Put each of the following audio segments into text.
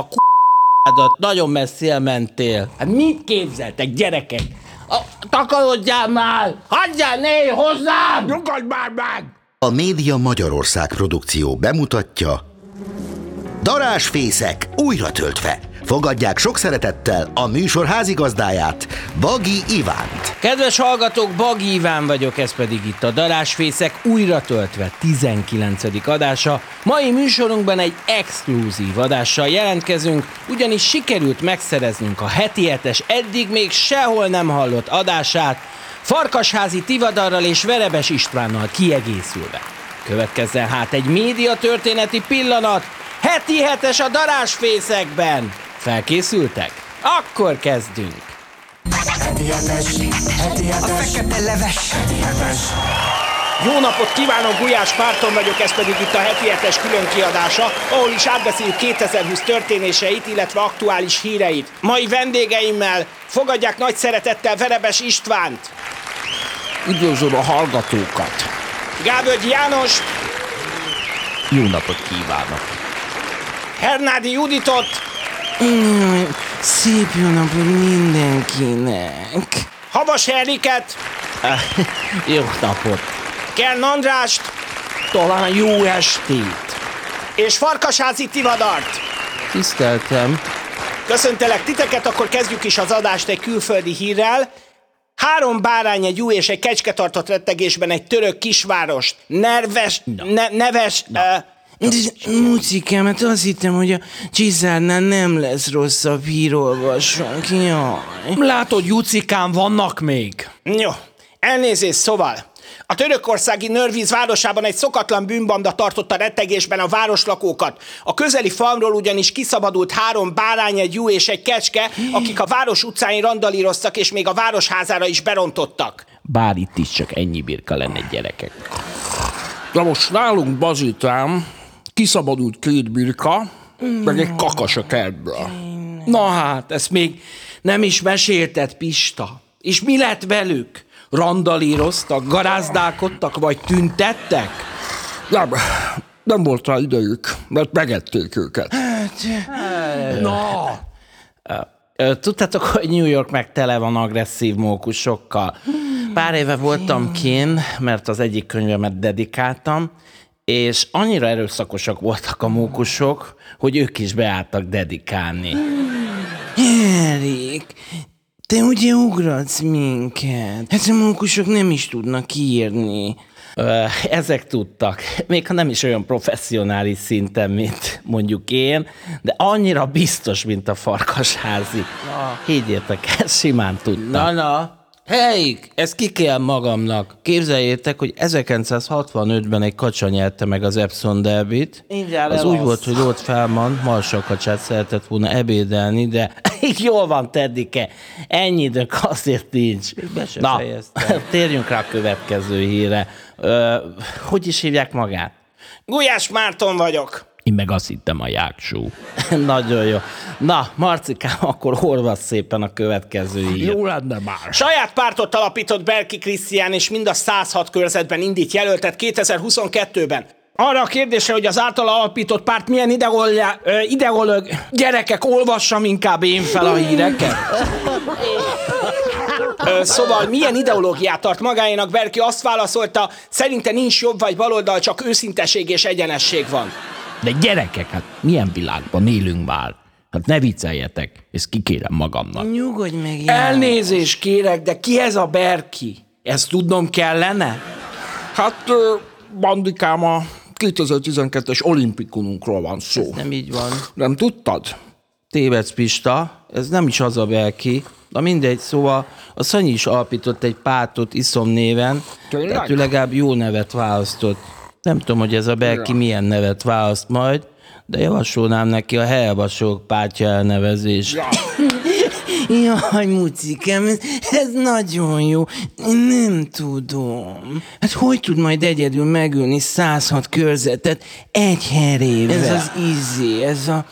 a k***ádat nagyon messzire mentél. Hát mit képzeltek, gyerekek? A, takarodjál már! Hagyjál né hozzám! Nyugodj már meg! A Média Magyarország produkció bemutatja Darásfészek újra töltve. Fogadják sok szeretettel a műsor házigazdáját, Bagi Ivánt. Kedves hallgatók, Bagi Iván vagyok, ez pedig itt a Darásfészek újra töltve 19. adása. Mai műsorunkban egy exkluzív adással jelentkezünk, ugyanis sikerült megszereznünk a heti hetes eddig még sehol nem hallott adását, Farkasházi Tivadarral és Verebes Istvánnal kiegészülve. Következzen hát egy média történeti pillanat, heti hetes a darásfészekben. Felkészültek? Akkor kezdünk! A fekete leves. Jó napot kívánok, Gulyás Párton vagyok, ez pedig itt a heti hetes külön kiadása, ahol is átbeszéljük 2020 történéseit, illetve aktuális híreit. Mai vendégeimmel fogadják nagy szeretettel Verebes Istvánt, Üdvözlöm a hallgatókat! Gábögy Jánost, Jó napot kívánok! Hernádi Juditot, Szép jó napot mindenkinek! Havas Henriket, Jó napot! Kern Andrást Talán jó estét! és Farkasházi Tivadart. Tiszteltem! Köszöntelek titeket, akkor kezdjük is az adást egy külföldi hírrel. Három bárány, egy új és egy kecske tartott rettegésben egy török kisvárost. Nerves, ne, neves... Uh, Mucikám, hát azt hittem, hogy a Csizárnál nem lesz rosszabb hírolvasónk, jaj. Látod, Jucikám, vannak még! jó, elnézést, szóval. A törökországi Nörvíz városában egy szokatlan bűnbanda tartotta rettegésben a városlakókat. A közeli falmról ugyanis kiszabadult három bárány, egy jú és egy kecske, akik a város utcáin randalíroztak és még a városházára is berontottak. Bár itt is csak ennyi birka lenne gyerekek. Na most nálunk bazitám kiszabadult két birka, meg egy kakas a kertből. Na hát, ezt még nem is mesélted, Pista. És mi lett velük? Randalíroztak, garázdálkodtak, vagy tüntettek? Nem, nem volt rá idejük, mert megették őket. Na! Ö, Tudtátok, hogy New York meg tele van agresszív mókusokkal. Pár éve voltam kén, mert az egyik könyvemet dedikáltam, és annyira erőszakosak voltak a mókusok, hogy ők is beálltak dedikálni. Erik, te ugye ugratsz minket. Hát a munkusok nem is tudnak írni. Ezek tudtak, még ha nem is olyan professzionális szinten, mint mondjuk én, de annyira biztos, mint a farkasházi. Higgyétek el, simán tudtak. Na, na. Helyik, ezt ki kell magamnak. Képzeljétek, hogy 1965-ben egy kacsa nyerte meg az Epson Derbit. Mindjárt Az úgy elalsz. volt, hogy ott felman, marsalkacsát szeretett volna ebédelni, de Jól van, Teddike, ennyi időnk azért nincs. be se Na, fejeztem. térjünk rá a következő híre. Ö, hogy is hívják magát? Gulyás Márton vagyok. Én meg azt hittem a jáksó. Nagyon jó. Na, Marcikám, akkor olvasd szépen a következő hír. Jó lenne már. Saját pártot alapított Berki Krisztián, és mind a 106 körzetben indít jelöltet 2022-ben. Arra a kérdésre, hogy az általa alapított párt milyen ideolja, ö, ideológ... Gyerekek, olvassam inkább én fel a híreket. Szóval milyen ideológiát tart magáénak, Berki azt válaszolta, szerinte nincs jobb vagy baloldal, csak őszinteség és egyenesség van. De gyerekek, hát milyen világban élünk már? Hát ne vicceljetek, ezt kikérem magamnak. nyugodj meg, János. Elnézést kérek, de ki ez a Berki? Ezt tudnom kellene? Hát, bandikám, a 2012-es olimpikununkról van szó. Nem így van. Nem tudtad? Tévedsz, Pista, ez nem is az a belki. Na mindegy, szóval a Szanyi is alapított egy pártot Iszom néven, Tényleg? tehát ő legalább jó nevet választott. Nem tudom, hogy ez a belki milyen nevet választ majd, de javasolnám neki a Helvasok pártja elnevezést. Ja. Jaj, mucikám, ez, ez nagyon jó. Én nem tudom. Hát hogy tud majd egyedül megülni 106 körzetet egy herével? Ez az izé, ez a,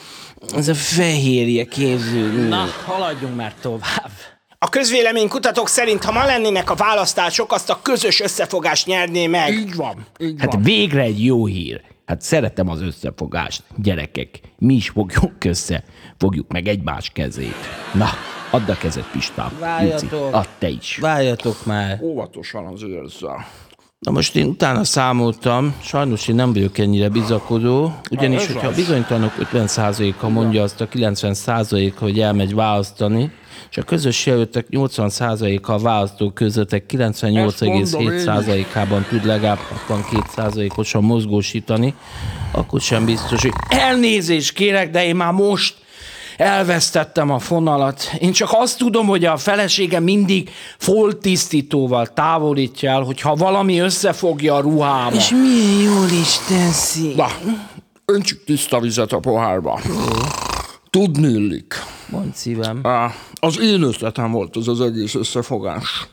ez a fehérje képződni. Na, haladjunk már tovább. A közvéleménykutatók szerint, ha ma lennének a választások, azt a közös összefogást nyerné meg. Így van, így Hát van. végre egy jó hír. Hát szeretem az összefogást. Gyerekek, mi is fogjuk össze. Fogjuk meg egymás kezét. Na, add a kezed, Pistám. Várjatok. Add te is. Várjatok már. Óvatosan az érzel. Na most én utána számoltam, sajnos én nem vagyok ennyire bizakodó, ugyanis, hogyha a az. bizonytalanok 50%-a mondja azt a 90%-a, hogy elmegy választani, és a közös jelöltek 80%-a a választók közöttek 98,7%-ában tud legalább 62%-osan mozgósítani, akkor sem biztos, hogy elnézést kérek, de én már most elvesztettem a fonalat. Én csak azt tudom, hogy a felesége mindig foltisztítóval távolítja el, hogyha valami összefogja a ruhába. És milyen jól is teszi. Na, öntsük tiszta vizet a pohárba. Tudni illik. Mond szívem. Az én ötletem volt ez az egész összefogás.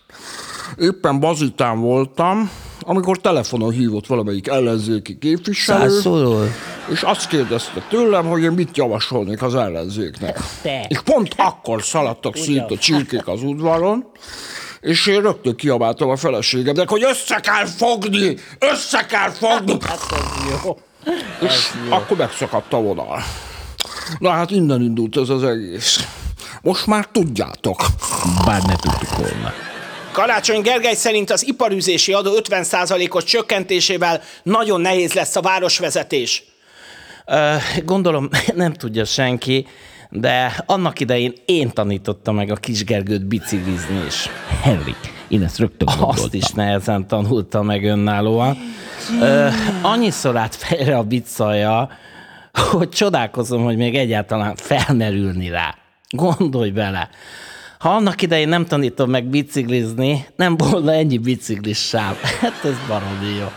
Éppen bazitán voltam, amikor telefonon hívott valamelyik ellenzéki képviselő, Százszorol. és azt kérdezte tőlem, hogy én mit javasolnék az ellenzéknek. Te. És pont akkor szaladtak szét a csirkék az udvaron, és én rögtön kiabáltam a feleségemnek, hogy össze kell fogni, össze kell fogni. És akkor megszakadt a vonal. Na hát innen indult ez az egész. Most már tudjátok. Bár ne tudtuk volna. Karácsony Gergely szerint az iparüzési adó 50%-os csökkentésével nagyon nehéz lesz a városvezetés. Ö, gondolom nem tudja senki, de annak idején én tanítottam meg a kisgergőt biciklizni is. Henrik, én ezt rögtön Azt gondoltam. is nehezen tanulta meg önállóan. Ö, annyiszor át fejre a bicalja, hogy csodálkozom, hogy még egyáltalán felmerülni rá. Gondolj bele! Ha annak idején nem tanítom meg biciklizni, nem volna ennyi biciklis sáv. Hát ez baromi jó.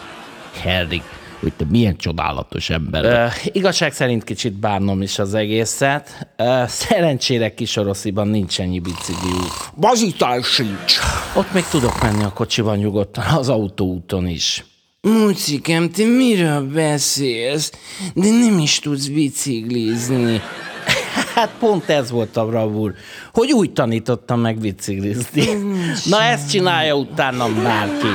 Henrik, hogy te milyen csodálatos ember. Ö, igazság szerint kicsit bánom is az egészet. Ö, szerencsére Kisorosziban nincs ennyi bicikli út. Bazitán sincs. Ott még tudok menni a kocsiban nyugodtan, az autóúton is. Mucikám, te miről beszélsz? De nem is tudsz biciklizni. Hát pont ez volt a bravúr, hogy úgy tanítottam meg biciklizni. Na ezt csinálja utána bárki.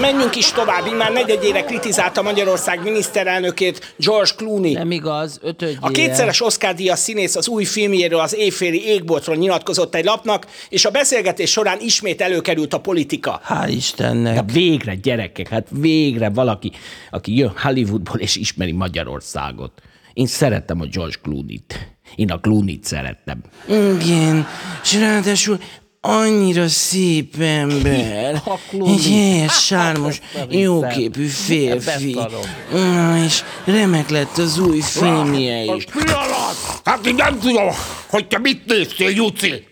Menjünk is tovább, már negyedjére kritizálta Magyarország miniszterelnökét George Clooney. Nem igaz, ötödjére. A kétszeres Oscar-díjas színész az új filmjéről, az éjféli égboltról nyilatkozott egy lapnak, és a beszélgetés során ismét előkerült a politika. Hál' Istennek. Hát végre, gyerekek, hát végre valaki, aki jön Hollywoodból és ismeri Magyarországot. Én szeretem a George Clooney-t. Én a Clooney-t szerettem. Igen, és ráadásul annyira szép ember. Egy helyes, sármos, jóképű férfi. Ah, És remek lett az új filmje is. Hát én nem tudom, hogy te mit néztél, Juci.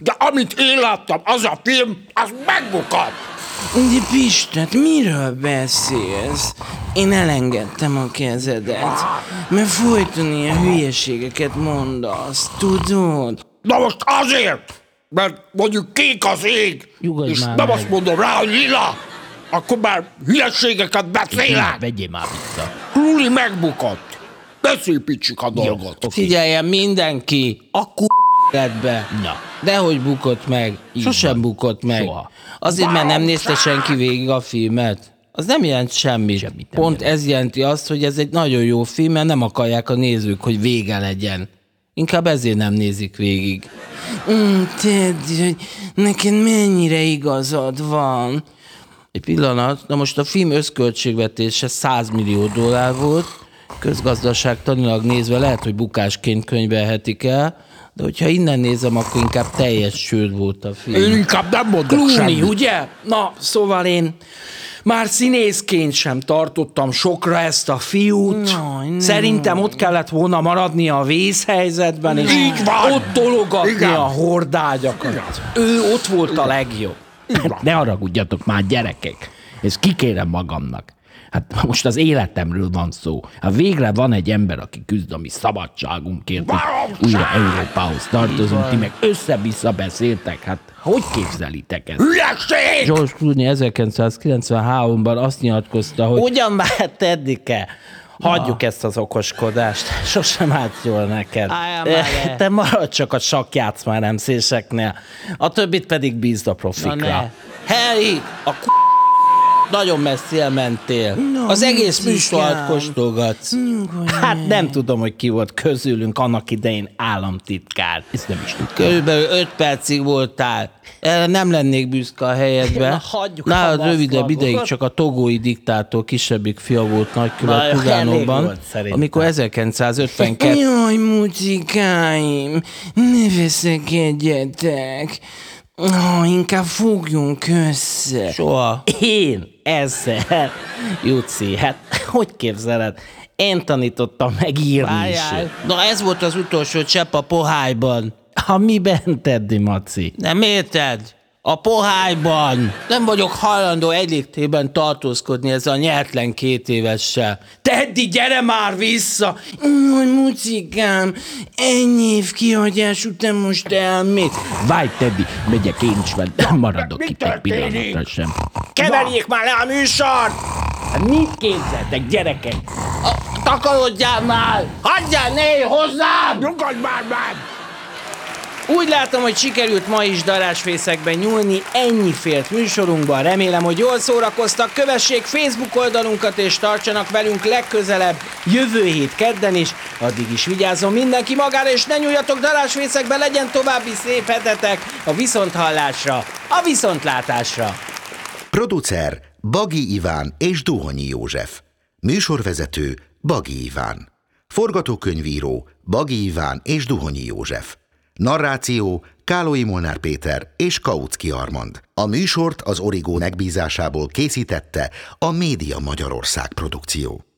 De amit én láttam, az a film, az megbukott. De Pistet, miről beszélsz? Én elengedtem a kezedet, mert folyton ilyen hülyeségeket mondasz, tudod? Na most azért, mert mondjuk kék az ég, Nyugodj és már nem meg. azt mondom rá, hogy lila, akkor már hülyeségeket beszélek. Vegyél már vissza. Luli megbukott. Ne szépítsük a dolgot. Figyeljen mindenki, a k***etbe. Na. Dehogy bukott meg. Sosem van. bukott meg. Soha. Azért, mert nem nézte senki végig a filmet. Az nem jelent semmit. Semmit nem Pont ez jelenti azt, hogy ez egy nagyon jó film, mert nem akarják a nézők, hogy vége legyen. Inkább ezért nem nézik végig. Mm, Teddy, hogy neked mennyire igazad van. Egy pillanat, na most a film összköltségvetése 100 millió dollár volt, közgazdaságtanilag nézve lehet, hogy bukásként könyvelhetik el, de hogyha innen nézem, akkor inkább teljes csőd volt a film. Én inkább nem mondok Clooney, semmit. ugye? Na, szóval én már színészként sem tartottam sokra ezt a fiút. Nem. Szerintem ott kellett volna maradnia a vészhelyzetben, és Így van. ott tologatni Igen. a hordágyakat. Ő ott volt a legjobb. Hát ne haragudjatok már, gyerekek. Ez kikérem magamnak. Hát most az életemről van szó. Hát végre van egy ember, aki küzd a mi szabadságunkért, hogy újra Európához tartozunk, ti meg össze-vissza beszéltek. Hát hogy képzelitek ezt? Hülyeség! George Clooney 1993-ban azt nyilatkozta, hogy ugyan már Teddike, hagyjuk ezt az okoskodást, sosem állt jól neked. Álljál. Te maradj csak a sakkjátszmár emszéseknél, a többit pedig bízd a profikra. Harry, a k- nagyon messzire mentél. Na, Az egész műsort kóstolgatsz. Hát nem tudom, hogy ki volt közülünk annak idején államtitkár. Ezt nem is tudom. Körülbelül öt percig voltál. Erre nem lennék büszke a helyedbe. Na, hagyjuk a Nálad rövidebb ideig csak a togói diktátor kisebbik fia volt Na, nagykövet elég Lugánóban, volt szerintem. amikor 1952 Jaj, mucikáim, ne veszekedjetek. Oh, inkább fogjunk össze. Soha. Én ezzel. Juci, hát hogy képzeled? Én tanítottam meg írni is. Na ez volt az utolsó csepp a pohályban. A miben, Teddy Maci? Nem érted? A pohályban. Nem vagyok hajlandó egy légtében tartózkodni ezzel a nyertlen két évessel. Teddy, gyere már vissza! Jaj, mucikám, ennyi év kihagyás után most elmész. Várj, Teddy, megyek én is vele. Nem maradok itt egy pillanatra sem. Keverjék már le a műsort! Hát mit képzeltek, gyerekek? A, takarodjál már! Hagyjál, ne hozzám! Nyugodj már meg! Úgy látom, hogy sikerült ma is darásfészekben nyúlni ennyi fért műsorunkban. Remélem, hogy jól szórakoztak. Kövessék Facebook oldalunkat és tartsanak velünk legközelebb jövő hét kedden is. Addig is vigyázzon mindenki magára, és ne nyúljatok darásfészekbe, legyen további szép hetetek a viszonthallásra, a viszontlátásra. Producer Bagi Iván és Duhonyi József. Műsorvezető Bagi Iván. Forgatókönyvíró Bagi Iván és Duhonyi József. Narráció Kálói Molnár Péter és Kautsky Armand. A műsort az Origó megbízásából készítette a Média Magyarország produkció.